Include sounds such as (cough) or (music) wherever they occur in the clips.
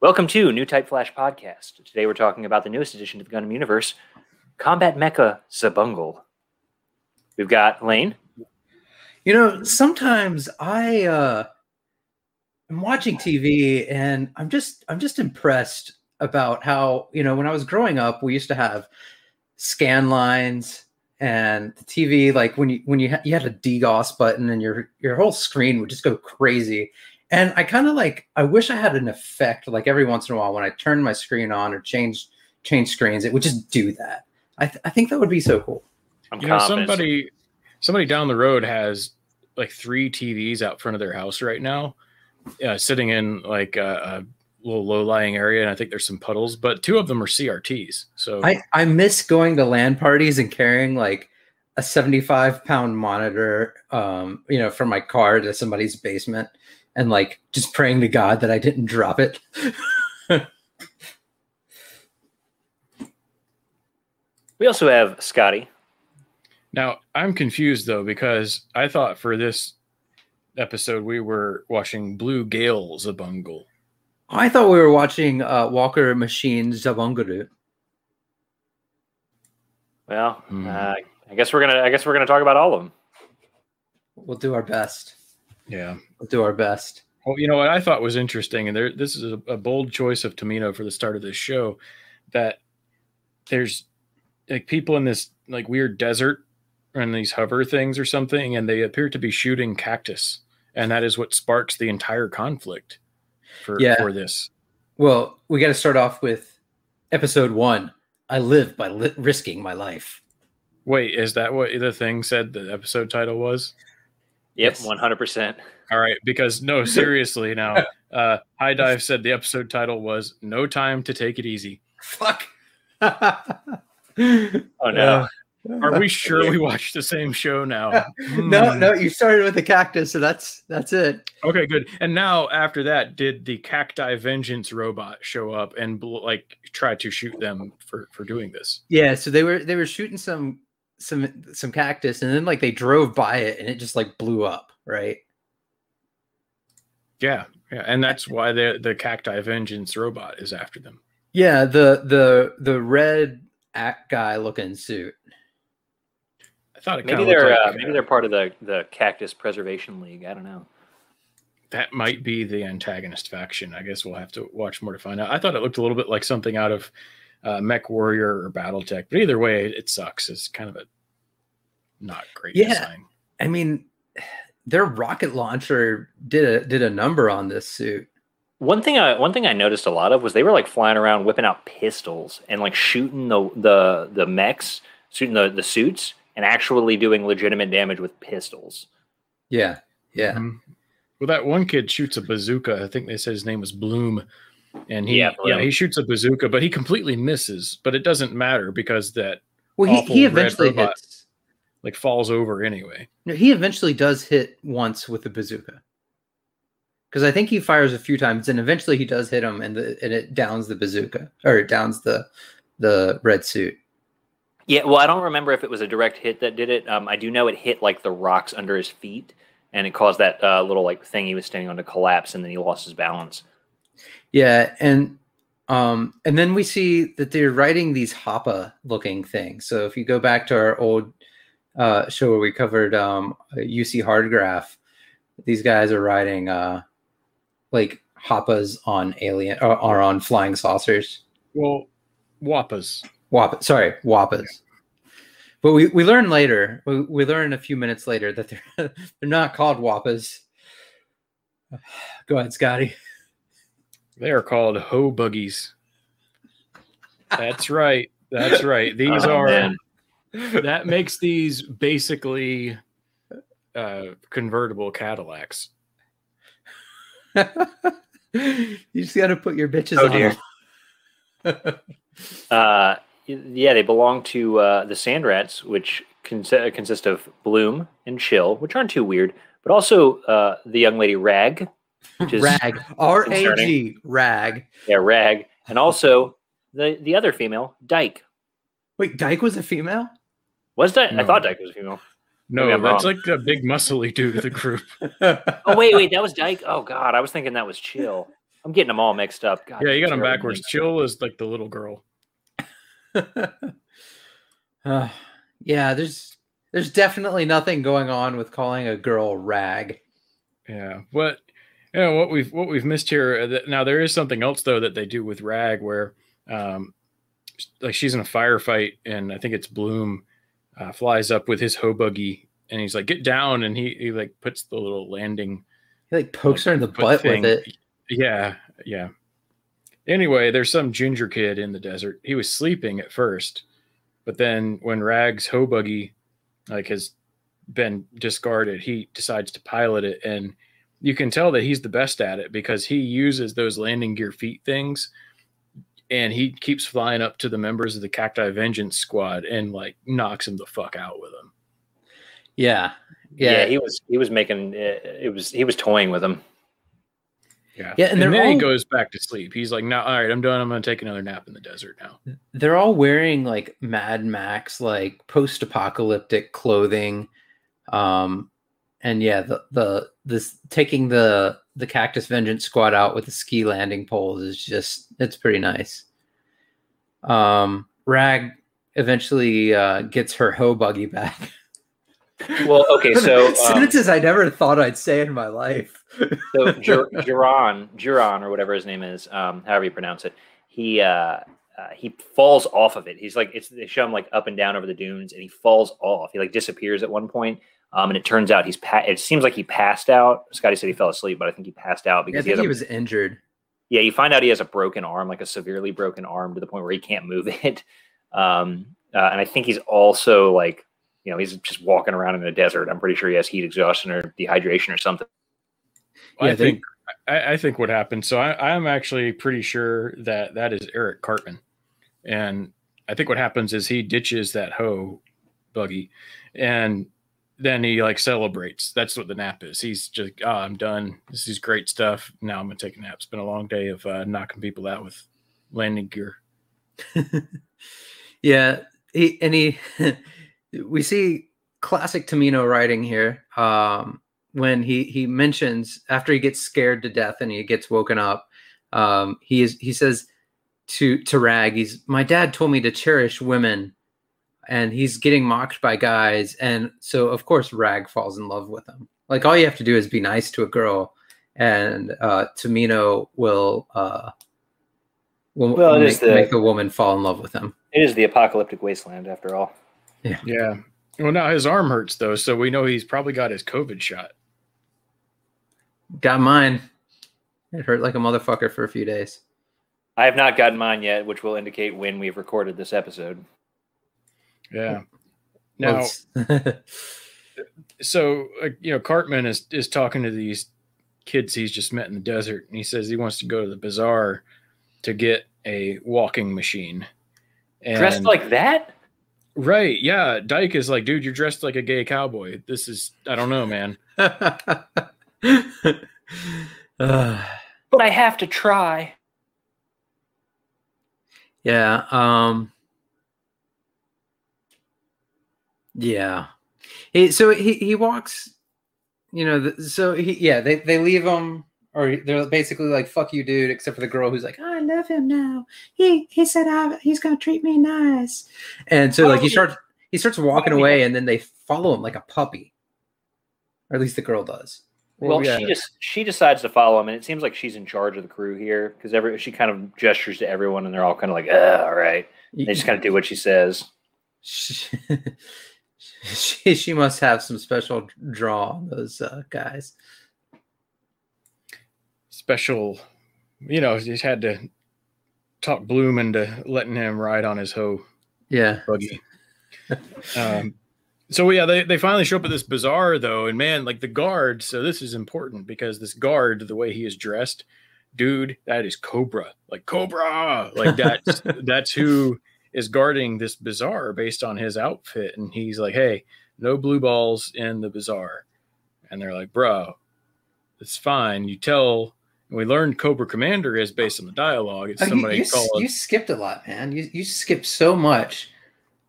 Welcome to New Type Flash Podcast. Today we're talking about the newest addition to the Gundam Universe, Combat Mecha Zabungle. We've got Lane. You know, sometimes I uh I'm watching TV and I'm just I'm just impressed about how, you know, when I was growing up, we used to have scan lines and the TV like when you when you ha- you had a degauss button and your your whole screen would just go crazy. And I kind of like I wish I had an effect like every once in a while when I turn my screen on or change change screens, it would just do that. I, th- I think that would be so cool. I'm you know, somebody somebody down the road has like three TVs out front of their house right now, uh, sitting in like a, a little low lying area, and I think there's some puddles, but two of them are CRTs. So I, I miss going to LAN parties and carrying like a 75 pound monitor, um, you know, from my car to somebody's basement and like just praying to God that I didn't drop it. (laughs) we also have Scotty. now I'm confused though because I thought for this episode we were watching Blue Gale Zabungle. I thought we were watching uh, Walker Machine Zabunguru. Well, Hmm. uh, I guess we're gonna I guess we're gonna talk about all of them. We'll do our best. Yeah. We'll do our best. Well, you know what I thought was interesting, and there this is a, a bold choice of Tomino for the start of this show, that there's like people in this like weird desert and these hover things or something, and they appear to be shooting cactus, and that is what sparks the entire conflict for Yeah. for this. Well, we got to start off with episode one. I live by li- risking my life. Wait, is that what the thing said the episode title was? Yep, one hundred percent. All right, because no, (laughs) seriously now, uh, HIDIVE said the episode title was "No Time to Take It Easy." Fuck. (laughs) Oh no. Are we (laughs) sure we watched the same show now? no, Hmm. no, you started with the cactus, so that's that's it. Okay, good. And now after that, did the Cacti Vengeance robot show up and bl- like try to shoot them for for doing this? Yeah, so they were they were shooting some some some cactus, and then like they drove by it, and it just like blew up, right? Yeah, yeah, and that's why the the Cacti Vengeance robot is after them. Yeah, the the the red act guy looking suit. I thought it Maybe they're like, uh, maybe they're part of the the Cactus Preservation League. I don't know. that might be the antagonist faction. I guess we'll have to watch more to find out. I thought it looked a little bit like something out of uh, Mech Warrior or BattleTech, but either way, it sucks. It's kind of a not great Yeah. design. I mean, their rocket launcher did a did a number on this suit. One thing I one thing I noticed a lot of was they were like flying around whipping out pistols and like shooting the the the mechs, shooting the, the suits, and actually doing legitimate damage with pistols. Yeah, yeah. Mhm. Well, that one kid shoots a bazooka. I think they said his name was Bloom, and he Yeah, yeah, he shoots a bazooka, but he completely misses. But it doesn't matter because that Well, he, Awful he red eventually robot. hits. like falls over anyway. No, he eventually does hit once with the bazooka. Because I think he fires a few times, and eventually he does hit him, and the and it downs the bazooka or it downs the the red suit. Yeah, well, I don't remember if it was a direct hit that did it. Um, I do know it hit like the rocks under his feet, and it caused that uh, little like thing he was standing on to collapse, and then he lost his balance. Yeah, and um, and then we see that they're writing these Hoppa looking things. So if you go back to our old uh, show where we covered um, UC Hardgraph, these guys are writing uh, like Hoppas on alien or, or on flying saucers. Well, Wappas. Wap, sorry, Wappas. But we, we learn later, we, we learn a few minutes later that they're (laughs) they're not called Wappas. (sighs) Go ahead, Scotty. They are called hoe buggies. That's right. That's right. These Oh, are man. that makes these basically uh, convertible Cadillacs. (laughs) you just got to put your bitches Oh, on. dear. them. (laughs) Uh, yeah, they belong to uh, the Sand Rats, which cons- uh, consist of Bloom and Chill, which aren't too weird, but also uh, the young lady Rag, which is rag. R A G. Rag. yeah Rag, and also the the other female Dyke. Wait, Dyke was a female? Was Dyke? I thought Dyke was a female. No, that's wrong. like a big muscly dude of the group. (laughs) Oh wait, wait, that was Dyke. Oh god, I was thinking that was Chill. I'm getting them all mixed up. God, yeah, you got them backwards. Chill is like the little girl. (laughs) Uh, yeah, there's there's definitely nothing going on with calling a girl rag. Yeah, what you know what we've what we've missed here. uh, Now there is something else though that they do with Rag, where um, like she's in a firefight, and I think it's Bloom uh, flies up with his hoe buggy, and he's like, "Get down!" and he he like puts the little landing He like pokes her in the butt thing- with it. Yeah, yeah. Anyway, there's some ginger kid in the desert. He was sleeping at first, but then when Rag's hoe buggy like has been discarded, he decides to pilot it, and you can tell that he's the best at it because he uses those landing gear feet things, and he keeps flying up to the members of the Cacti Vengeance Squad and like knocks them the fuck out with them. Yeah, Yeah, yeah, he was he was making uh, it was he was toying with him. Yeah, Yeah, and and, then all- he goes back to sleep. He's like, "No, all right, I'm done. I'm gonna take another nap in the desert now." they're all wearing like Mad Max, like post-apocalyptic clothing. Um, and yeah, the the this taking the the Cactus Vengeance squad out with the ski landing poles is just it's pretty nice. Um, Rag eventually uh, gets her hoe buggy back. (laughs) Well, okay, so (laughs) um, sentences I never thought I'd say in my life. so (laughs) Jur- Juron, Juron, or whatever his name is, um, however you pronounce it, he uh, uh, he falls off of it. He's like it's they show him like up and down over the dunes, and he falls off. He like disappears at one point, um, and it turns out he's pa- it seems like he passed out. Scotty said he fell asleep, but I think he passed out I because think he, has he was injured. yeah. You find out he has a broken arm, like a severely broken arm, to the point where he can't move (laughs) it. Um, uh, and I think he's also like you know he's just walking around in a desert. I'm pretty sure he has heat exhaustion or dehydration or something. I Yeah, they- think I, I think what happened. So I, I'm actually pretty sure that that is Eric Cartman, and I think what happens is he ditches that hoe buggy, and then he like celebrates. That's what the nap is. He's just, oh, I'm done. This is great stuff. Now I'm gonna take a nap. It's been a long day of uh, knocking people out with landing gear. (laughs) Yeah, he and he (laughs) we see classic Tomino writing here. Um when he he mentions after he gets scared to death and he gets woken up, um he is he says to to Rag, he's my dad told me to cherish women and he's getting mocked by guys and so of course Rag falls in love with him. Like all you have to do is be nice to a girl and uh Tomino will uh will Well, it make, is the- make the woman fall in love with him. It is the apocalyptic wasteland, after all. yeah Yeah. Well, now his arm hurts though, so we know he's probably got his COVID shot. Got mine. It hurt like a motherfucker for a few days. I have not gotten mine yet, which will indicate when we've recorded this episode. Yeah. Well, Now, (laughs) so uh, you know cartman is is talking to these kids he's just met in the desert and he says he wants to go to the bazaar to get a walking machine and Dressed like that? right yeah dyke is like dude you're dressed like a gay cowboy this is i don't know man Uh, (laughs) But I have to try. yeah. Um. Yeah. He, so he he walks. You know. The, so he yeah they they leave him or they're basically like fuck you dude except for the girl who's like oh, I love him now. He he said I, he's gonna treat me nice. And so like he Oh. starts he starts walking Oh, yeah. away and then they follow him like a puppy. Or at least the girl does. Well, we she just she decides to follow him, and it seems like she's in charge of the crew here because every she kind of gestures to everyone, and they're all kind of like, "All right." They just kind of do what she says. (laughs) she, she must have some special draw on those uh, guys. special you know he's had to talk bloom into letting him ride on his hoe Yeah. buggy. um, so yeah, they, they finally show up at this bazaar though, and man, like the guard. So this is important because this guard, the way he is dressed, dude, that is Cobra, like Cobra, like that's (laughs) that's who is guarding this bazaar based on his outfit, and he's like, hey, no blue balls in the bazaar, and they're like, bro, it's fine. You tell. We learned Cobra Commander is based on the dialogue. It's Oh, you, somebody you, s- called. you skipped a lot, man. You you skipped so much.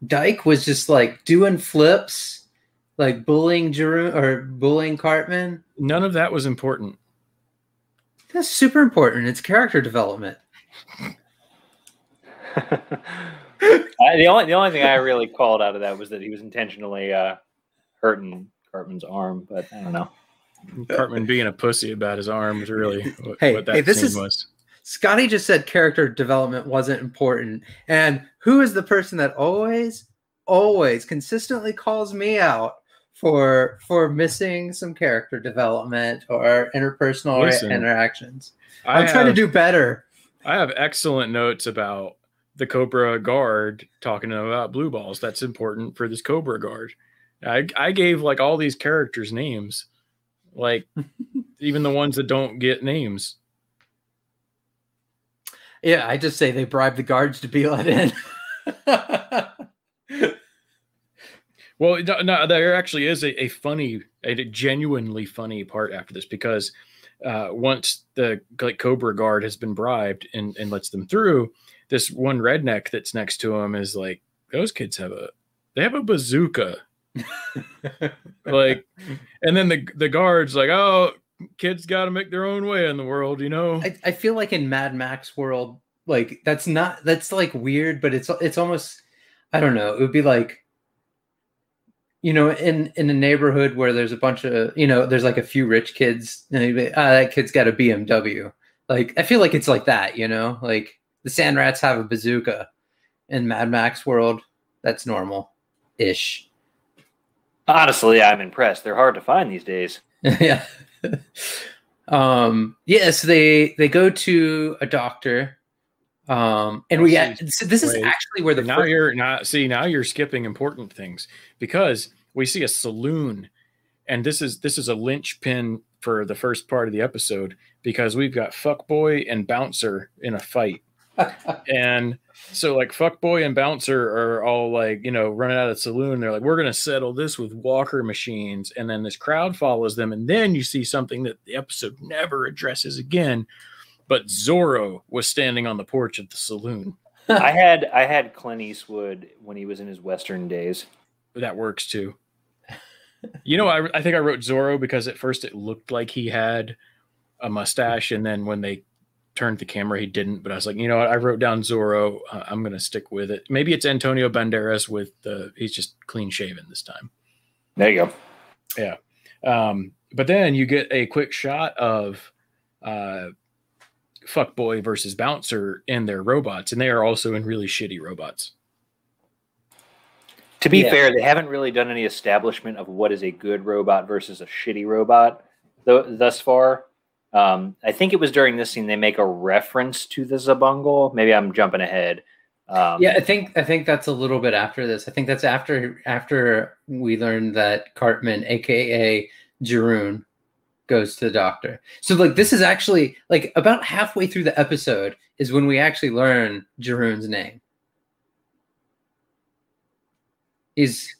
Dyke was just like doing flips, like bullying Jeroen or bullying Cartman. None of that was important. That's super important. It's character development. (laughs) (laughs) I, the only the only thing I really called out of that was that he was intentionally uh, hurting Cartman's arm, but I don't know. Cartman being a pussy about his arm is really (laughs) what, Hey, what that hey, this scene is- was. Scotty just said character development wasn't important. And who is the person that always, always consistently calls me out for for missing some character development or interpersonal Listen, interactions? I I'm trying to do better. I have excellent notes about the Cobra Guard talking about blue balls. That's important for this Cobra Guard. I, I gave like all these characters names, like (laughs) even the ones that don't get names. Yeah, I just say they bribed the guards to be let in. (laughs) Well, no, no, there actually is a, a funny, a genuinely funny part after this because uh, once the like Cobra Guard has been bribed and, and lets them through, this one redneck that's next to him is like, those kids have a, they have a bazooka. (laughs) like, and then the the guards like, oh, kids got to make their own way in the world, you know. I, I feel like in Mad Max world, like that's not that's like weird, but it's it's almost I don't know. It would be like you know, in in a neighborhood where there's a bunch of you know, there's like a few rich kids, and be, ah, that kid's got a BMW. Like I feel like it's like that, you know, like the Sand Rats have a bazooka in Mad Max world. That's normal, ish. Honestly, I'm impressed. They're hard to find these days. (laughs) yeah. um yes they they go to a doctor um and we Oh, so this is actually where the now first, you're not see now you're skipping important things because we see a saloon and this is this is a linchpin for the first part of the episode because we've got fuckboy and bouncer in a fight and so like fuckboy and bouncer are all like you know running out of the saloon. They're like we're gonna settle this with walker machines. And then this crowd follows them. And then you see something that the episode never addresses again but zorro was standing on the porch of the saloon. (laughs) I had I had Clint Eastwood when he was in his Western days. that works too. You know, I, I think I wrote Zorro because at first it looked like he had a mustache, and then when they turned the camera, he didn't. But I was like, you know what? I wrote down Zorro. Uh, I'm going to stick with it. Maybe it's Antonio Banderas with the he's just clean shaven this time. There you go. Yeah. Um, but then you get a quick shot of uh, Fuckboy versus Bouncer in their robots, and they are also in really shitty robots. To be Yeah. fair, they haven't really done any establishment of what is a good robot versus a shitty robot th- thus far. Um, I think it was during this scene they make a reference to the Zabungle. Maybe I'm jumping ahead. Um, yeah i think i think that's a little bit after this i think that's after after we learned that cartman aka Jeroen, goes to the doctor so like this is actually like about halfway through the episode is when we actually learn Jeroen's name Is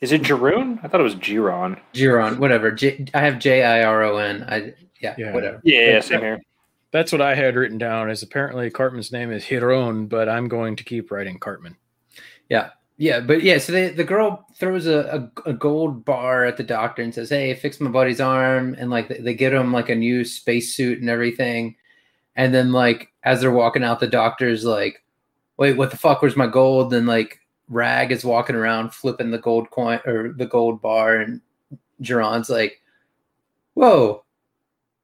Is it Jiroon? I thought it was Giron. Giron, whatever. J- I have J I R O N. I yeah, Yeah. whatever. Yeah, same here. That's what I had written down. Is apparently Cartman's name is Hiron, but I'm going to keep writing Cartman. Yeah, yeah, but yeah. So they, the girl throws a, a, a gold bar at the doctor and says, "Hey, fix my buddy's arm," and like they, they get him like a new spacesuit and everything. And then like as they're walking out, the doctor's like, "Wait, what the fuck? Where's my gold?" And like Rag is walking around flipping the gold coin or the gold bar, and Geron's like, "Whoa."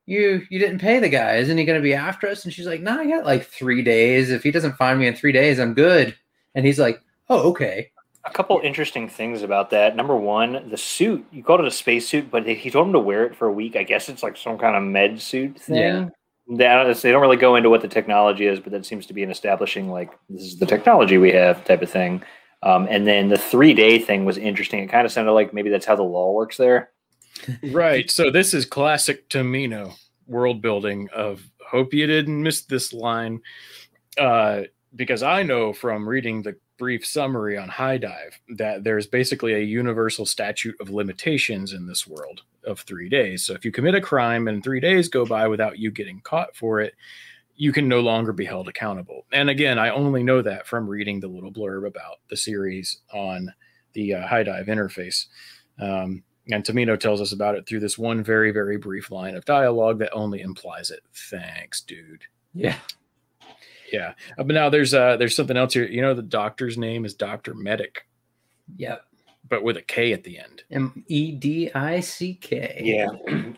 You you didn't pay the guy. Isn't he going to be after us? And she's like, "No, I got like three days. If he doesn't find me in three days, I'm good." And he's like, "Oh, okay." A couple interesting things about that. Number one, the suit. You called it a spacesuit, but he told him to wear it for a week. I guess it's like some kind of med suit thing. Yeah. They, they don't really go into what the technology is, but that seems to be an establishing like this is the technology we have type of thing. Um, and then the three day thing was interesting. It kind of sounded like maybe that's how the law works there. Right. So this is classic Tomino world building of hope you didn't miss this line. Uh, because I know from reading the brief summary on HIDIVE that there's basically a universal statute of limitations in this world of three days. So if you commit a crime and three days go by without you getting caught for it, you can no longer be held accountable. And again, I only know that from reading the little blurb about the series on the uh, HIDIVE interface. Um, And Tomino tells us about it through this one very, very brief line of dialogue that only implies it. Thanks, dude. Yeah. Yeah. Uh, but now there's uh there's something else here. You know, the doctor's name is Dr. Medic, Yep. but with a K at the end. M E D I C K. Yeah,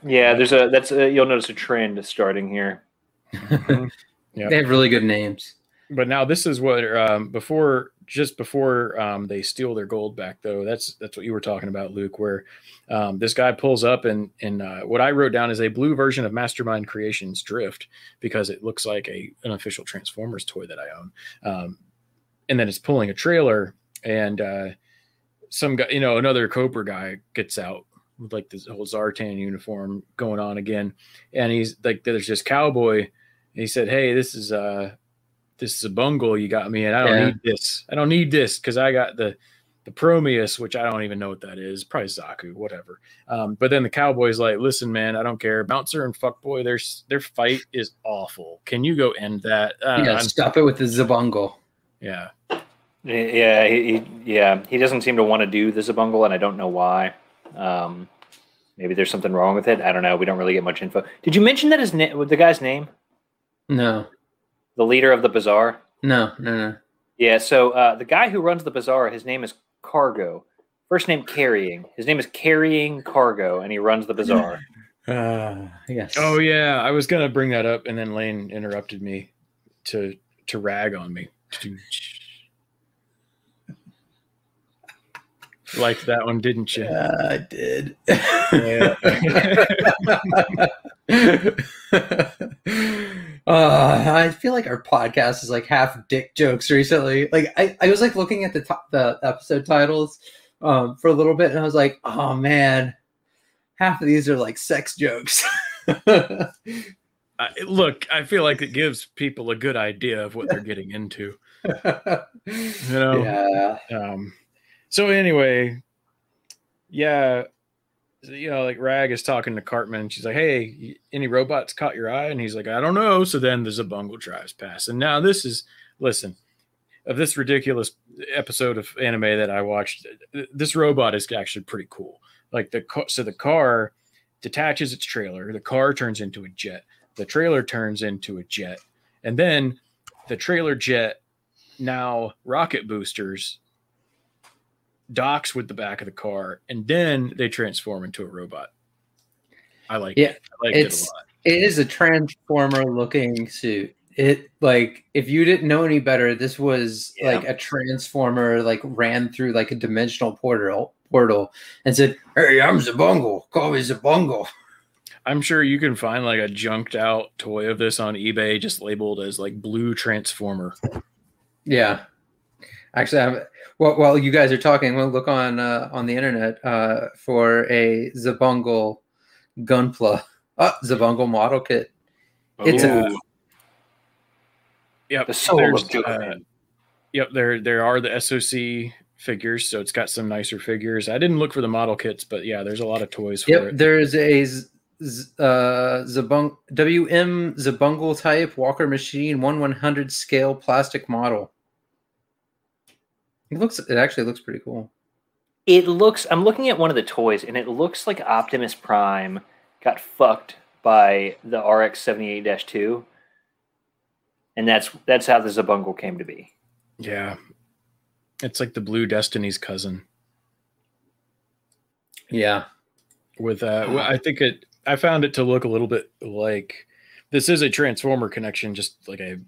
yeah. There's a that's a, you'll notice a trend starting here. Yeah. (laughs) They have really good names. But now this is what um before just before um they steal their gold back though. That's that's what you were talking about, Luke, where um this guy pulls up and and uh, what I wrote down is a blue version of Mastermind Creations Drift because it looks like a an official Transformers toy that I own. Um and then it's pulling a trailer and uh some guy, you know, another Cobra guy gets out with like this whole Zartan uniform going on again. And he's like, there's this cowboy. And he said, Hey, this is uh this is a bungle you got me and I don't Yeah. need this. I don't need this because I got the the Prometheus, which I don't even know what that is. Probably Zaku, whatever. Um, but then the cowboy's like, listen, man, I don't care. Bouncer and fuckboy, their their fight is awful. Can you go end that? Uh, yeah, I'm- stop it with the Zabungle. yeah. Yeah, he, he yeah he doesn't seem to want to do the Zabungle, and I don't know why. Um, maybe there's something wrong with it. I don't know. We don't really get much info. Did you mention that his na- the guy's name, No, the leader of the bazaar? no, no, no. Yeah. So uh, the guy who runs the bazaar, his name is Cargo. First name Carrying. His name is Carrying Cargo, and he runs the bazaar. (laughs) Uh, yes. Oh yeah, I was gonna bring that up, and then Lane interrupted me to to rag on me. (laughs) Liked that one, didn't you? Yeah, I did. (laughs) uh, I feel like our podcast is like half dick jokes recently. Like I, I was like looking at the top, the episode titles um, for a little bit, and I was like, oh man, half of these are like sex jokes. (laughs) I, look, I feel like it gives people a good idea of what they're getting into. (laughs) You know. yeah. Um, so anyway, yeah, you know, like Rag is talking to Cartman. She's like, "Hey, any robots caught your eye?" And he's like, "I don't know." So then the Zabungle drives past, and now this is listen of this ridiculous episode of anime that I watched. This robot is actually pretty cool. Like the so the car detaches its trailer, the car turns into a jet, the trailer turns into a jet, and then the trailer jet now rocket boosters docks with the back of the car, and then they transform into a robot. I like Yeah, it. I liked it a it's- lot. It is a transformer looking suit. It like if you didn't know any better, this was Yeah. like a transformer like ran through like a dimensional portal portal and said, Hey, I'm Zabungle. Call me Zabungle. I'm sure you can find like a junked out toy of this on eBay, just labeled as like blue transformer. Yeah. Actually, I'm, well, while you guys are talking, we'll look on uh, on the internet uh, for a Zabungle Gunpla. Uh, Zabungle model kit. It's a- Yep. the soul there's, of uh, Yep, there there are the SOC figures, so it's got some nicer figures. I didn't look for the model kits, but yeah, there's a lot of toys for Yep, it. there's a Z- Z- uh, Zabung WM Zabungle type Walker machine one one hundred scale plastic model. It looks. It actually looks pretty cool. It looks. I'm looking at one of the toys, and it looks like Optimus Prime got fucked by the RX 78-2, and that's that's how the Zabungle came to be. Yeah. It's like the Blue Destiny's cousin. Yeah. with uh well, i think it i found it to look a little bit like this is a transformer connection just like a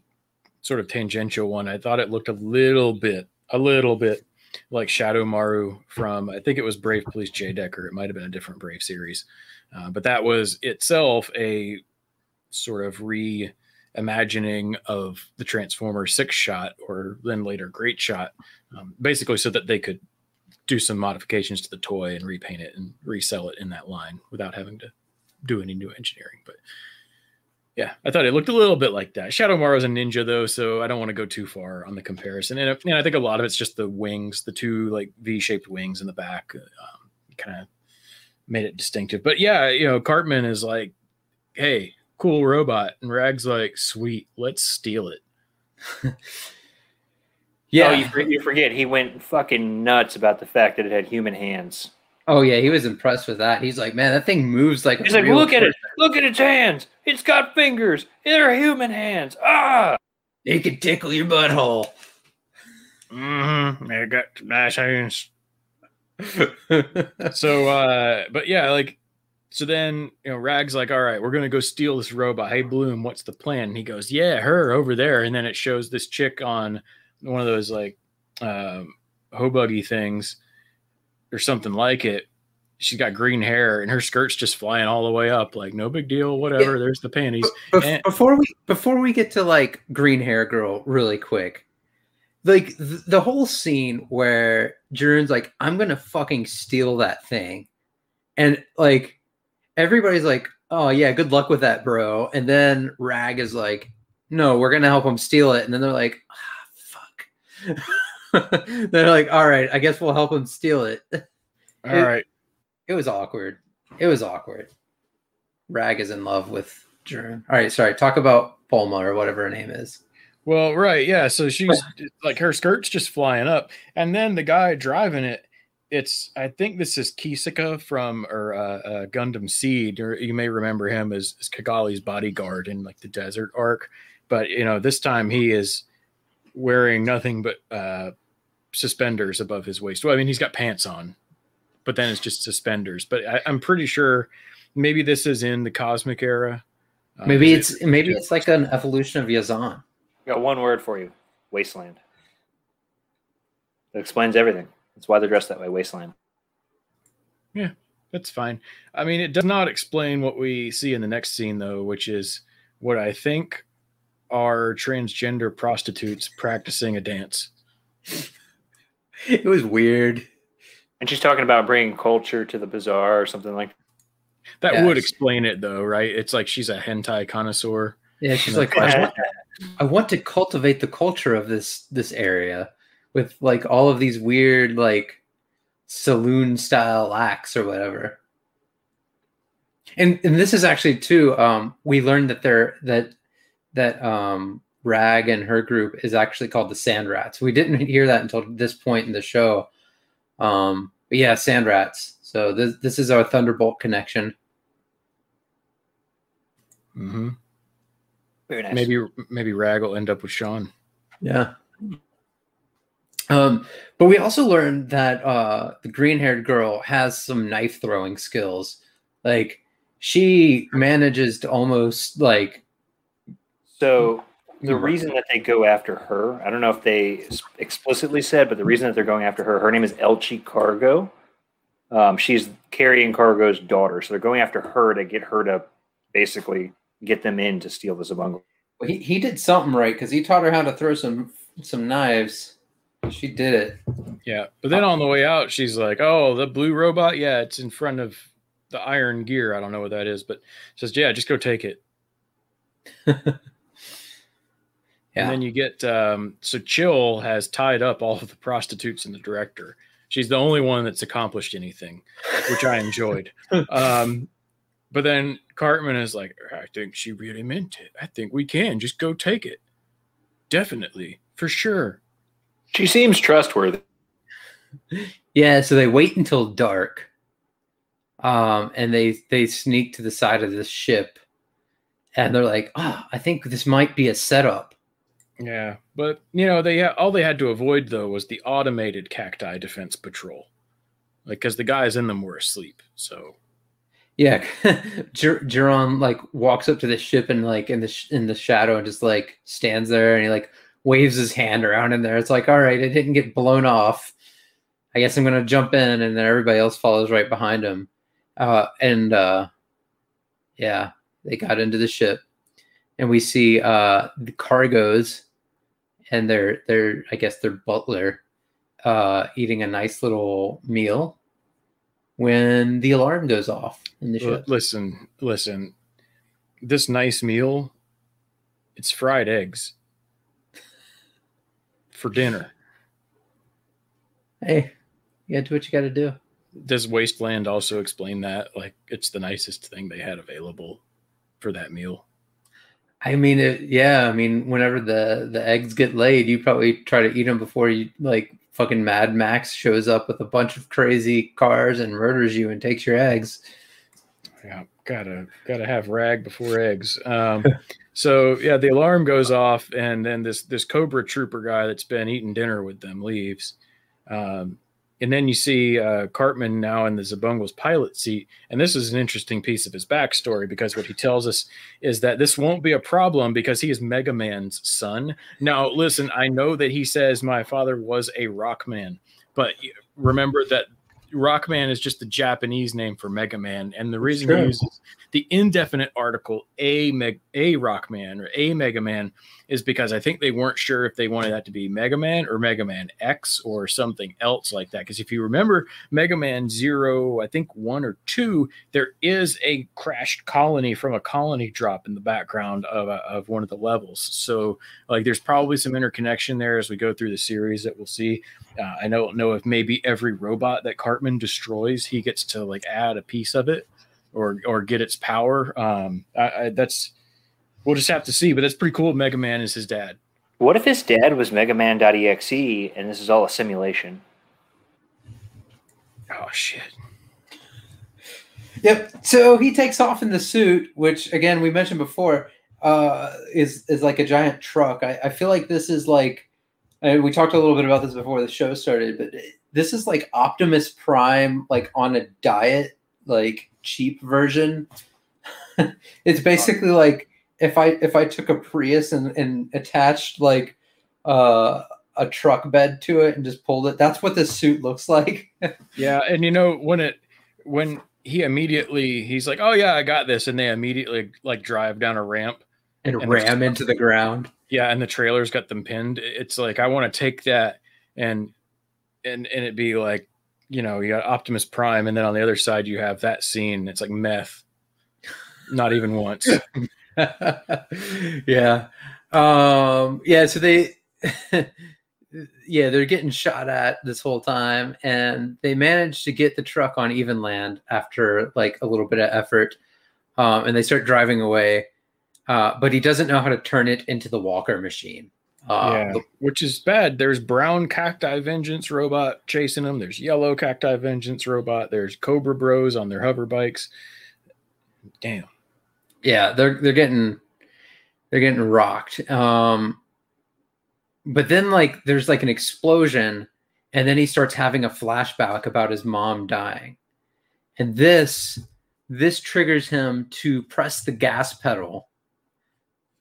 sort of tangential one i thought it looked a little bit a little bit like shadow maru from i think it was brave police j decker it might have been a different brave series uh, but that was itself a sort of reimagining of the transformer six shot or then later great shot um, basically so that they could do some modifications to the toy and repaint it and resell it in that line without having to do any new engineering. But yeah, I thought it looked a little bit like that. Shadow Maro's a ninja though, so I don't want to go too far on the comparison. And, and I think a lot of it's just the wings, the two like V-shaped wings in the back, um, kind of made it distinctive. But yeah, you know, Cartman is like, "Hey, cool robot," and Rag's like, "Sweet, let's steal it." (laughs) Oh, you, you forget he went fucking nuts about the fact that it had human hands. Oh yeah, he was impressed with that. He's like, man, that thing moves like. He's like, look at it. Look at its hands. It's got fingers. They're human hands. Ah. It can tickle your butthole. Mm-hmm. I got nice hands. (laughs) So, uh, but yeah, like, so then, you know, Rag's like, all right, we're going to go steal this robot. Hey, Bloom, what's the plan? And he goes, yeah, her over there. And then it shows this chick on one of those like um, hobuggy things or something like it. She's got green hair and her skirt's just flying all the way up. Like, no big deal, whatever. There's the panties. Bef- And- before we before we get to like green hair girl really quick like th- the whole scene where Jern's like i'm gonna fucking steal that thing and like everybody's like oh yeah good luck with that bro and then rag is like no we're gonna help him steal it and then they're like ah, fuck (laughs) (laughs) they're like all right i guess we'll help him steal it (laughs) all right. it was awkward it was awkward rag is in love with Jern. all right sorry talk about Bulma or whatever her name is Well, right, yeah. So she's like her skirt's just flying up, and then the guy driving it, it's I think this is Kisaka from or uh, uh, Gundam Seed, or you may remember him as, as Cagalli's bodyguard in like the desert arc, but you know this time he is wearing nothing but uh, suspenders above his waist. Well, I mean he's got pants on, but then it's just suspenders. But I, I'm pretty sure maybe this is in the cosmic era. Uh, maybe it's it- maybe it's like an evolution of Yazan Got one word for you. Wasteland. It explains everything. That's why they're dressed that way. Wasteland. Yeah, that's fine. I mean, it does not explain what we see in the next scene, though, which is what I think are transgender prostitutes practicing a dance. It was weird And she's talking about bringing culture to the bazaar or something like That Yes. would explain it, though, right? It's like she's a hentai connoisseur. yeah she's like I want, I want to cultivate the culture of this this area with like all of these weird like saloon style acts or whatever and and this is actually too um we learned that they're that that um rag and her group is actually called the sand rats we didn't (laughs) hear that until this point in the show um but yeah sand rats so this this is our thunderbolt connection hmm very nice. Maybe maybe Rag will end up with Sean. Yeah. Um, but we also learned that uh, the green haired girl has some knife throwing skills. Like she manages to almost like So the reason that they go after her, I don't know if they explicitly said, but the reason that they're going after her, her name is Elchi Cargo. Um, she's carrying Cargo's daughter, so they're going after her to get her to basically get them in to steal the Zabungle. he, he did something right because he taught her how to throw some some knives. She did it. Yeah, but then on the way out, she's like, "Oh, the blue robot. Yeah, it's in front of the iron gear. I don't know what that is, but says, yeah, just go take it." (laughs) Yeah. And then you get um, so Chill has tied up all of the prostitutes and the director. She's the only one that's accomplished anything, which I enjoyed. (laughs) um, but then Cartman is like, I think she really meant it. I think we can just go take it. Definitely, for sure. She seems trustworthy. Yeah, so they wait until dark. Um, and they they sneak to the side of the ship and they're like, "Ah, I think this might be a setup." Yeah, but you know they all they had to avoid though was the automated cacti defense patrol, like because the guys in them were asleep. So Yeah, (laughs) Geron like walks up to the ship and like in the sh- in the shadow and just like stands there and he like waves his hand around in there. It's like, all right, it didn't get blown off. I guess I'm gonna jump in, and then everybody else follows right behind him. Uh, and uh, yeah, they got into the ship, and we see uh, the cargoes and their their I guess their butler uh, eating a nice little meal when the alarm goes off in the ship. listen, listen, this nice meal, it's fried eggs for dinner. Hey, you gotta do what you gotta do. Does Wasteland also explain that? Like it's the nicest thing they had available for that meal. I mean, it, yeah. I mean, whenever the the eggs get laid, you probably try to eat them before you like fucking Mad Max shows up with a bunch of crazy cars and murders you and takes your eggs. Yeah, gotta gotta have rag before eggs. Um, (laughs) so yeah, the alarm goes off, and then this this Cobra Trooper guy that's been eating dinner with them leaves. Um, and then you see uh, Cartman now in the Zabungle's pilot seat. And this is an interesting piece of his backstory because what he tells us is that this won't be a problem because he is Mega Man's son. Now, listen, I know that he says my father was a rock man, but remember that Rockman is just the Japanese name for Mega Man, and the reason he uses the indefinite article a Meg, a Rockman or a Mega Man is because I think they weren't sure if they wanted that to be Mega Man or Mega Man X or something else like that. Because if you remember Mega Man Zero, I think one or two, there is a crashed colony from a colony drop in the background of, a, of one of the levels. So like, there's probably some interconnection there as we go through the series that we'll see. Uh, I don't know if maybe every robot that Cartman destroys, he gets to like add a piece of it or or get its power. Um, I, I, that's we'll just have to see. But that's pretty cool. Mega Man is his dad. What if his dad was Mega Man.exe and this is all a simulation? Oh shit. Yep. So he takes off in the suit, which again we mentioned before, uh, is is like a giant truck. I, I feel like this is like and we talked a little bit about this before the show started, but this is like Optimus Prime, like on a diet, like cheap version. (laughs) it's basically like if I if I took a Prius and, and attached like uh, a truck bed to it and just pulled it, that's what this suit looks like. (laughs) yeah, and you know when it when he immediately he's like, "Oh yeah, I got this," and they immediately like drive down a ramp and, and ram into the ground. Yeah, and the trailer's got them pinned. It's like I want to take that and and and it be like, you know, you got Optimus Prime, and then on the other side you have that scene. It's like meth. Not even once. (laughs) (laughs) yeah. Um, yeah, so they (laughs) yeah, they're getting shot at this whole time, and they manage to get the truck on even land after like a little bit of effort. Um, and they start driving away uh, but he doesn't know how to turn it into the Walker machine. Uh, yeah, which is bad. There's brown cacti vengeance robot chasing them. There's yellow cacti vengeance robot. There's Cobra Bros on their hover bikes. Damn. Yeah, they're they're getting they're getting rocked. Um, but then like there's like an explosion, and then he starts having a flashback about his mom dying, and this this triggers him to press the gas pedal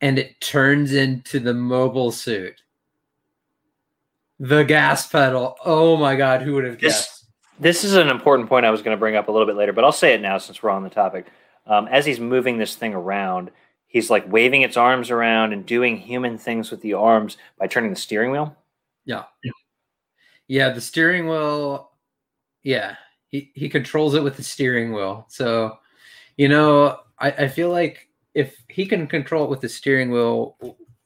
and it turns into the mobile suit. The gas pedal. Oh my god, who would have guessed? This, this is an important point I was going to bring up a little bit later, but I'll say it now since we're on the topic. Um, as he's moving this thing around, he's like waving its arms around and doing human things with the arms by turning the steering wheel. Yeah. Yeah, the steering wheel. Yeah, he, he controls it with the steering wheel. So, you know, I, I feel like he can control it with the steering wheel,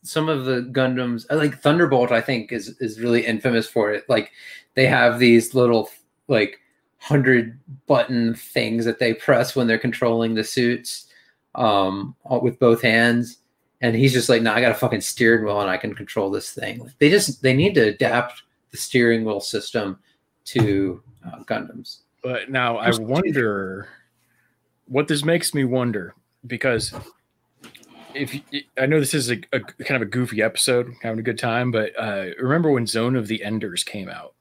some of the Gundams, like Thunderbolt, I think is is really infamous for it. Like they have these little like hundred button things that they press when they're controlling the suits um, with both hands. And he's just like, no, I got a fucking steering wheel and I can control this thing. They just they need to adapt the steering wheel system to uh, Gundams. But now I wonder what this makes me wonder because if you, I know this is a, a, kind of a goofy episode, having a good time, but uh, remember when Zone of the Enders came out?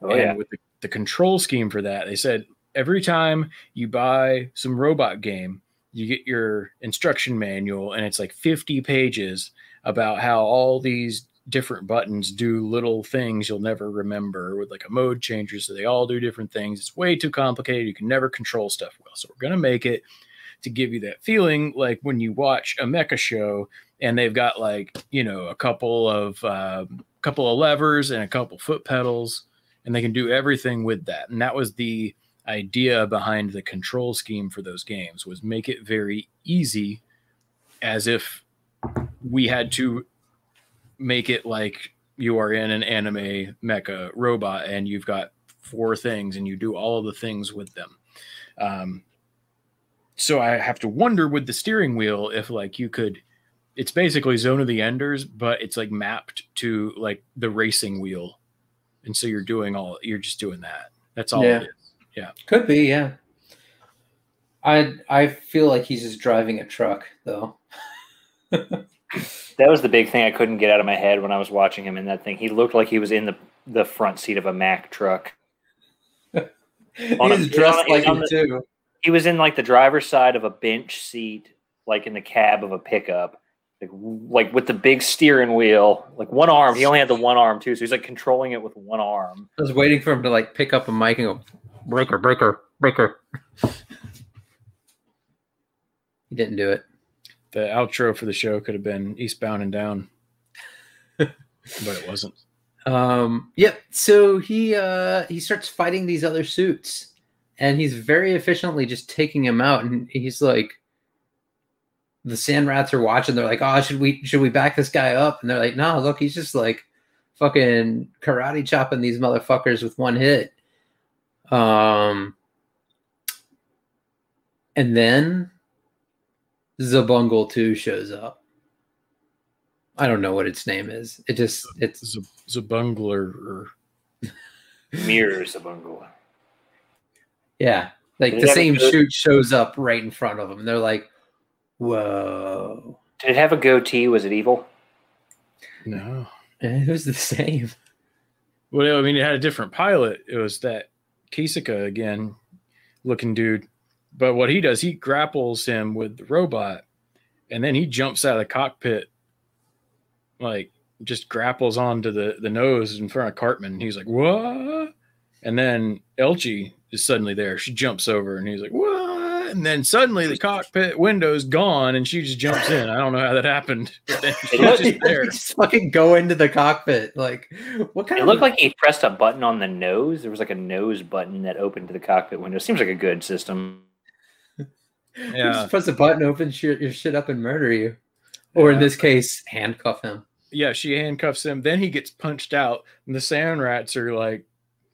Oh and yeah. With the, the control scheme for that, they said every time you buy some robot game, you get your instruction manual, and it's like 50 pages about how all these different buttons do little things you'll never remember with like a mode changer. So they all do different things. It's way too complicated. You can never control stuff well. So we're going to make it to give you that feeling like when you watch a mecha show and they've got like you know a couple of uh, couple of levers and a couple foot pedals and they can do everything with that. And that was the idea behind the control scheme for those games was make it very easy as if we had to make it like you are in an anime mecha robot and you've got four things and you do all of the things with them. Um, so I have to wonder with the steering wheel if like you could it's basically Zone of the Enders, but it's like mapped to like the racing wheel, and so you're doing all you're just doing that. That's all Yeah. it is. Could be, yeah. I I feel like he's just driving a truck though. (laughs) That was the big thing I couldn't get out of my head when I was watching him in that thing. He looked like he was in the the front seat of a Mack truck. (laughs) On a- he's he's on dressed like on him the- too. He was in like the driver's side of a bench seat, like in the cab of a pickup, like like with the big steering wheel, like one arm. He only had the one arm too, so he's like controlling it with one arm. I was waiting for him to like pick up a mic and go, breaker, breaker, breaker. he didn't do it. The outro for the show could have been Eastbound and Down, (laughs) but it wasn't. Um, yep. So he uh he starts fighting these other suits, and he's very efficiently just taking him out. And he's like, the sand rats are watching. They're like, "Oh, should we should we back this guy up?" And they're like, "No, look, he's just like fucking karate chopping these motherfuckers with one hit." Um, and then Xabungle two shows up. I don't know what its name is. It just it's Z- Zabungler or Mirrors of Bungle. Yeah, like Did the it have a same good- shoot shows up right in front of them. They're like, "Whoa, Did it have a goatee? Was it evil? no. (laughs) it was the same." Well, I mean, it had a different pilot. It was that Kisika again, looking dude. But what he does, he grapples him with the robot, and then he jumps out of the cockpit, like just grapples onto the the nose in front of Cartman. He's like, "What?" And then Elche is suddenly there. She jumps over, and he's like, "What?" And then suddenly the cockpit window's gone, and she just jumps in. I don't know how that happened. But (laughs) then she's looked- just there. just fucking go into the cockpit. Like, what kind It of? looked like he pressed a button on the nose. There was like a nose button that opened to the cockpit window. Seems like a good system. Yeah. just press a button, open shit, your shit up, and murder you, or in this case, handcuff him. yeah, she handcuffs him. Then he gets punched out, and the sand rats are like,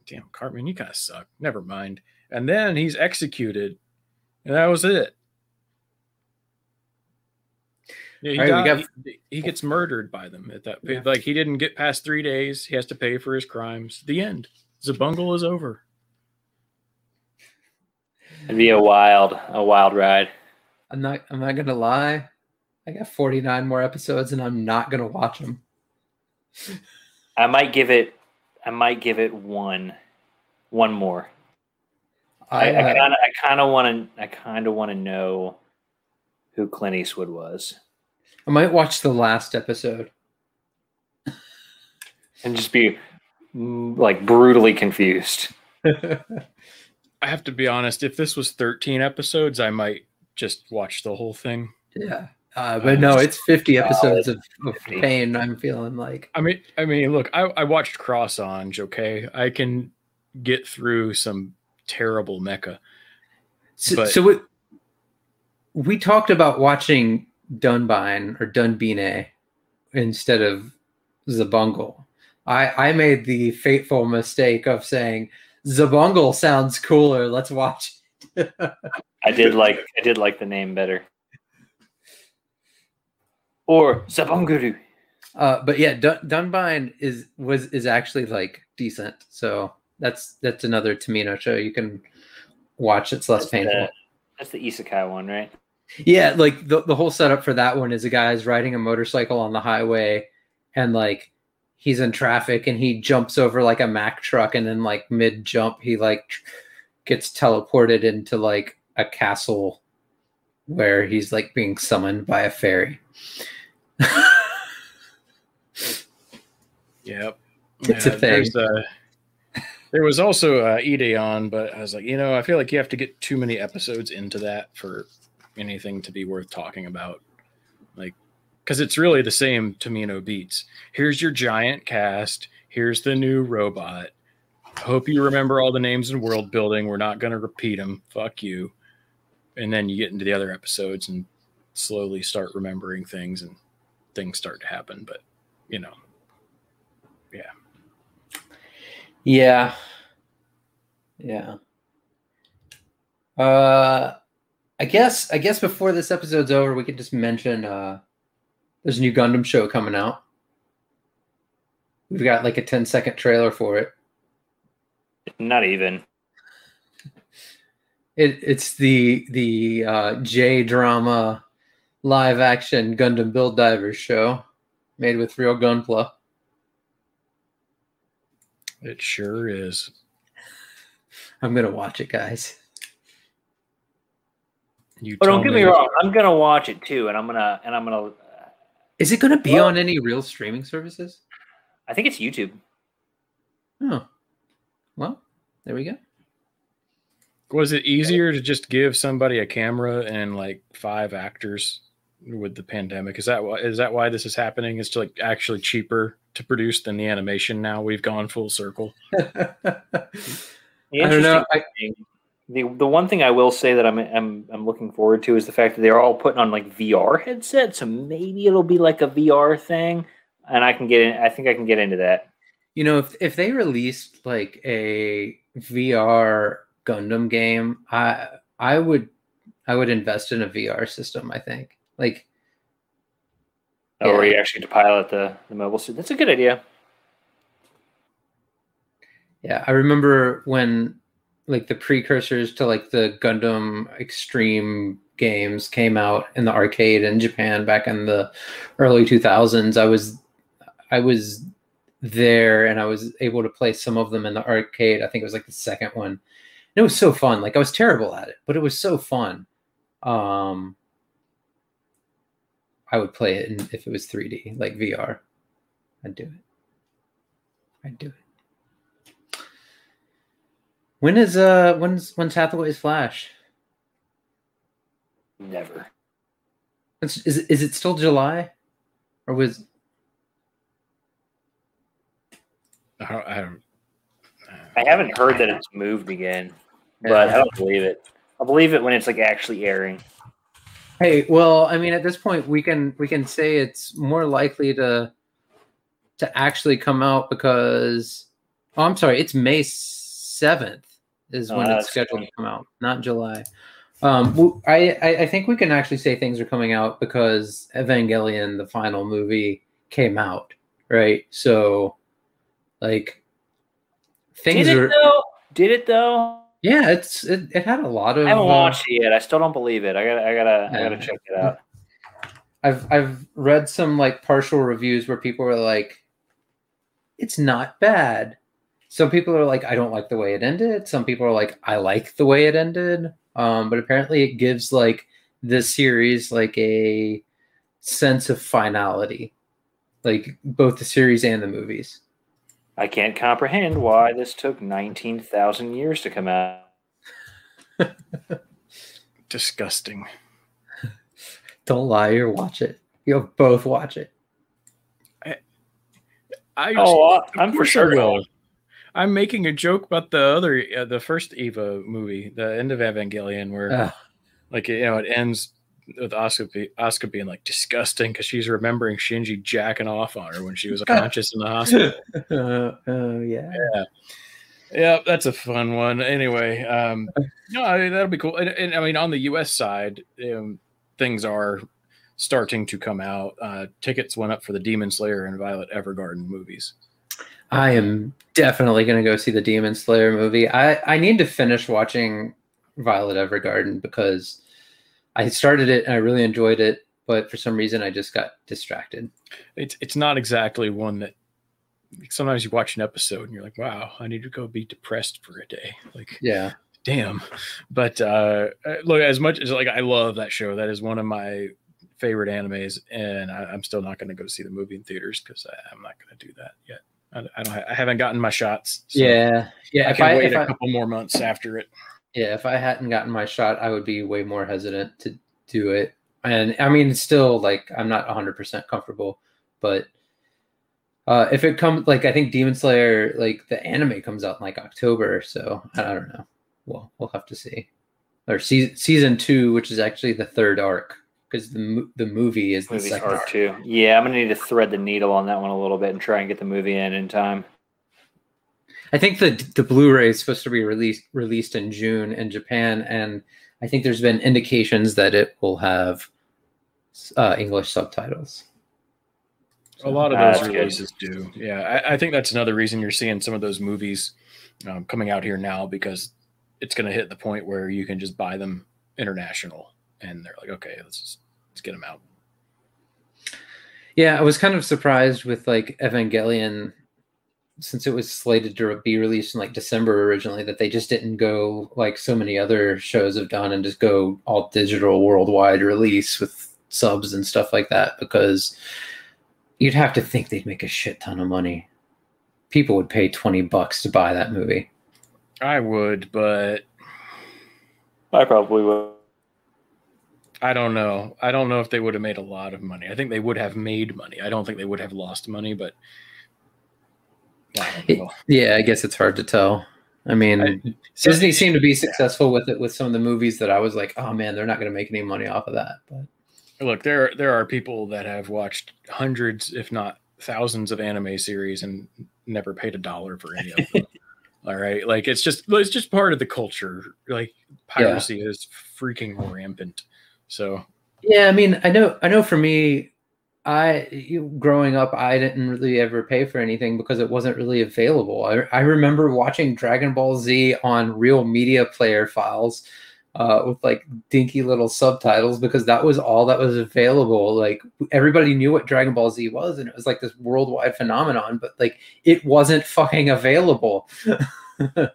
"Damn, Cartman, you kind of suck." Never mind. And then he's executed, and that was it. Yeah, he, All right, we died- he, he gets murdered by them at that. Yeah. Like he didn't get past three days. He has to pay for his crimes. The end. Xabungle is over. It'd be a wild, a wild ride. I'm not. I'm not gonna lie. I got 49 more episodes, and I'm not gonna watch them. I might give it. I might give it one, one more. I I, kind of, I kind of want to, I kind of want to know who Clint Eastwood was, I might watch the last episode. (laughs) and just be mm, like brutally confused. (laughs) I have to be honest. If this was 13 episodes, I might just watch the whole thing. Yeah. Uh, but no, it's 50 episodes of, of pain. I'm feeling like I mean, I mean, look, I, I watched Cross Ange. Okay, I can get through some terrible mecha. so. But- so we, we talked about watching Dunbine or Dunbine instead of Xabungle. I I made the fateful mistake of saying Xabungle sounds cooler. Let's watch. (laughs) I did like, I did like the name better. Or Zabunguru. Uh, but yeah, Dun- Dunbine is was is actually like decent. So that's that's another Tomino show you can watch. It's less That's painful. the, that's the isekai one, right? Yeah, like the the whole setup for that one is a guy's riding a motorcycle on the highway, and like he's in traffic and he jumps over like a Mack truck, and then like mid jump he like gets teleported into like a castle where he's like being summoned by a fairy. (laughs) Yep, It's a thing. uh, there was also uh, Ideon, but I was like, you know, I feel like you have to get too many episodes into that for anything to be worth talking about. Like, because it's really the same Tomino beats. Here's your giant cast. Here's the new robot. Hope you remember all the names in world building. We're not going to repeat them. Fuck you. And then you get into the other episodes and slowly start remembering things and things start to happen. But, you know, Yeah. Yeah. yeah Uh I guess I guess before this episode's over, we could just mention uh There's a new Gundam show coming out. We've got like a 10 second trailer for it. Not even. It it's the the uh, J drama live action Gundam Build Divers show made with real Gunpla. It sure is. I'm gonna watch it, guys. You But don't tell get me wrong. I'm gonna watch it too, and I'm gonna and I'm gonna. Is it gonna be Well- on any real streaming services? I think it's YouTube. Oh, well, there we go. Was it easier to just give somebody a camera and like five actors with the pandemic? Is that why? Is that why this is happening? Is It's like actually cheaper to produce than the animation. Now we've gone full circle. The (laughs) I don't know. I, thing- the the one thing I will say that I'm I'm I'm looking forward to is the fact that they're all putting on like VR headsets, so maybe it'll be like a VR thing, and I can get in. I think I can get into that. you know, if if they released like a VR Gundam game, I I would I would invest in a VR system. I think like Oh, where you actually get to pilot the the mobile suit. That's a good idea. Yeah, I remember when like the precursors to like the Gundam Extreme games came out in the arcade in Japan back in the early 2000s. I was I was there and I was able to play some of them in the arcade. I think it was like the second one. And it was so fun. Like I was terrible at it, but it was so fun. Um I would play it in, if it was 3D, like VR. I'd do it. I'd do it. When is uh when's when's Hathaway's Flash? Never. It's, is is it still July, or was I don't. I, don't, I haven't heard that it's moved again, but I don't believe it. I'll believe it when it's like actually airing. Hey, well, I mean, at this point, we can we can say it's more likely to to actually come out because oh, I'm sorry, it's May seventh is Oh, when it's scheduled to come out, not July. Um, I think we can actually say things are coming out because Evangelion, the final movie, came out, right? So, like, things Did it though? Did it though? yeah, it's it, it had a lot of I haven't uh, watched it yet. I still don't believe it. I gotta, I gotta, I gotta check it out. I've I've read some like partial reviews where people are like, it's not bad. Some people are like, I don't like the way it ended. Some people are like, I like the way it ended. Um, but apparently, it gives like this series like a sense of finality, like both the series and the movies. I can't comprehend why this took nineteen thousand years to come out. (laughs) disgusting. (laughs) Don't lie or watch it. You'll both watch it. I Oh, I- of I'm for sure. will. I'm making a joke about the other, uh, the first Eva movie, the end of Evangelion, where Ugh. like you know it ends with Asuka, Asuka being like disgusting because she's remembering Shinji jacking off on her when she was (laughs) unconscious in the hospital. (laughs) Uh, uh, yeah. Yeah, that's a fun one. Anyway, um, no, I mean, that'll be cool. And, and I mean, on the U.S. side, um, things are starting to come out. Uh, tickets went up for the Demon Slayer and Violet Evergarden movies. I am definitely going to go see the Demon Slayer movie. I, I need to finish watching Violet Evergarden because I started it and I really enjoyed it, but for some reason I just got distracted. It's it's not exactly one that sometimes you watch an episode and you're like, wow, I need to go be depressed for a day. Like, Yeah. damn. But uh, uh, look, as much as like I love that show, that is one of my favorite animes, and I, I'm still not going to go see the movie in theaters because I'm not going to do that yet. I, I don't. ha- I haven't gotten my shots. so yeah. Yeah. I if can I, wait a I- couple more months after it. Yeah. If I hadn't gotten my shot, I would be way more hesitant to do it. And I mean, it's still like I'm not 100% comfortable, but uh, if it comes like I think Demon Slayer, like the anime comes out in like October, so I don't know. Well, we'll have to see. Or season season two, which is actually the third arc, because the mo- the movie is the Movie's second arc arc. too. Yeah, I'm gonna need to thread the needle on that one a little bit and try and get the movie in in time. I think the the Blu-ray is supposed to be released released in June in Japan, and I think there's been indications that it will have uh, English subtitles. A lot of That's those good. releases do. Yeah, I, I think that's another reason you're seeing some of those movies um, coming out here now because it's going to hit the point where you can just buy them international, and they're like, okay, let's just, let's get them out. Yeah, I was kind of surprised with like Evangelion since it was slated to be released in like December originally that they just didn't go like so many other shows have done and just go all digital worldwide release with subs and stuff like that because you'd have to think they'd make a shit ton of money. People would pay 20 bucks to buy that movie. I would, but I probably would. I don't know. I don't know if they would have made a lot of money. I think they would have made money. I don't think they would have lost money, but I. Yeah, I guess it's hard to tell. I mean, I- Disney seemed to be successful with it with some of the movies that I was like, oh man, they're not going to make any money off of that. But Look, there there are people that have watched hundreds, if not thousands, of anime series and never paid a dollar for any of them. (laughs) All right, like it's just it's just part of the culture. Like piracy is freaking rampant. So yeah, I mean, I know, I know. For me, I you, growing up, I didn't really ever pay for anything because it wasn't really available. I, I remember watching Dragon Ball Z on Real Media Player files uh, with like dinky little subtitles because that was all that was available. Like everybody knew what Dragon Ball Z was, and it was like this worldwide phenomenon. But like it wasn't fucking available. (laughs) I,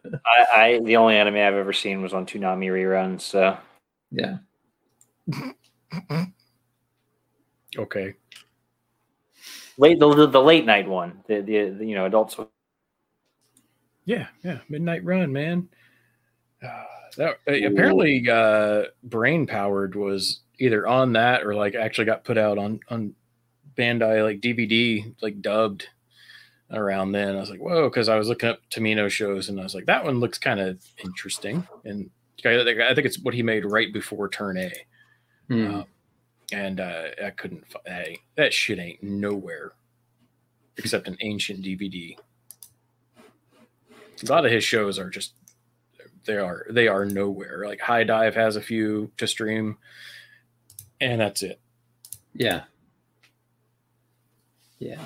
I the only anime I've ever seen was on Toonami reruns. So yeah. (laughs) okay, late the, the, the late night one, the, the the, you know adults. yeah, yeah, Midnight Run, man. Uh, that uh, apparently uh, Brain Powered was either on that or like actually got put out on on Bandai like DVD, like dubbed around then. I was like, whoa, because I was looking up Tomino shows and I was like, that one looks kind of interesting. And I think it's what he made right before Turn A. Um, and uh, I couldn't. Hey, that shit ain't nowhere except an ancient DVD. A lot of his shows are just they are they are nowhere. Like HIDIVE has a few to stream, and that's it. Yeah. Yeah.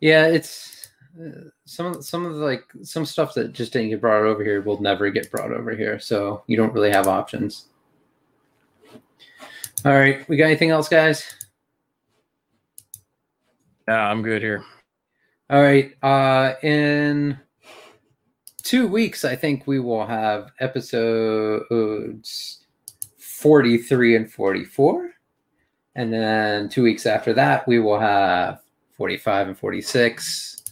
Yeah, it's uh, some some of the, like some stuff that just didn't get brought over here will never get brought over here, so you don't really have options. All right, we got anything else, guys? Yeah, I'm good here. All right, uh in 2 weeks I think we will have episodes 43 and 44. And then 2 weeks after that we will have 45 and 46.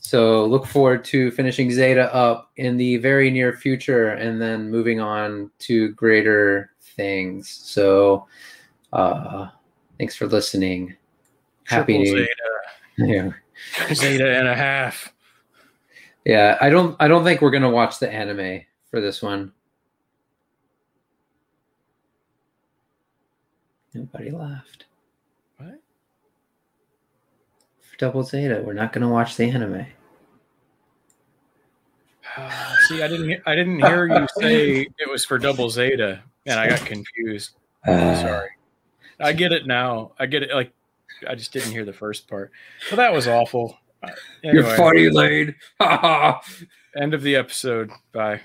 So look forward to finishing Zeta up in the very near future and then moving on to greater things. So uh thanks for listening. Happy Triple New (laughs) Yeah. Zeta, Zeta and a half. Yeah, I don't I don't think we're gonna watch the anime for this one. Nobody laughed. What? For Double Zeta, we're not gonna watch the anime. Uh, (sighs) see, I didn't. I didn't hear you (laughs) say it was for Double Zeta, and I got confused. Uh, Sorry. I get it now. I get it. Like I just didn't hear the first part. Well, that was awful. Uh, You're funny, Lane. (laughs) end of the episode. Bye.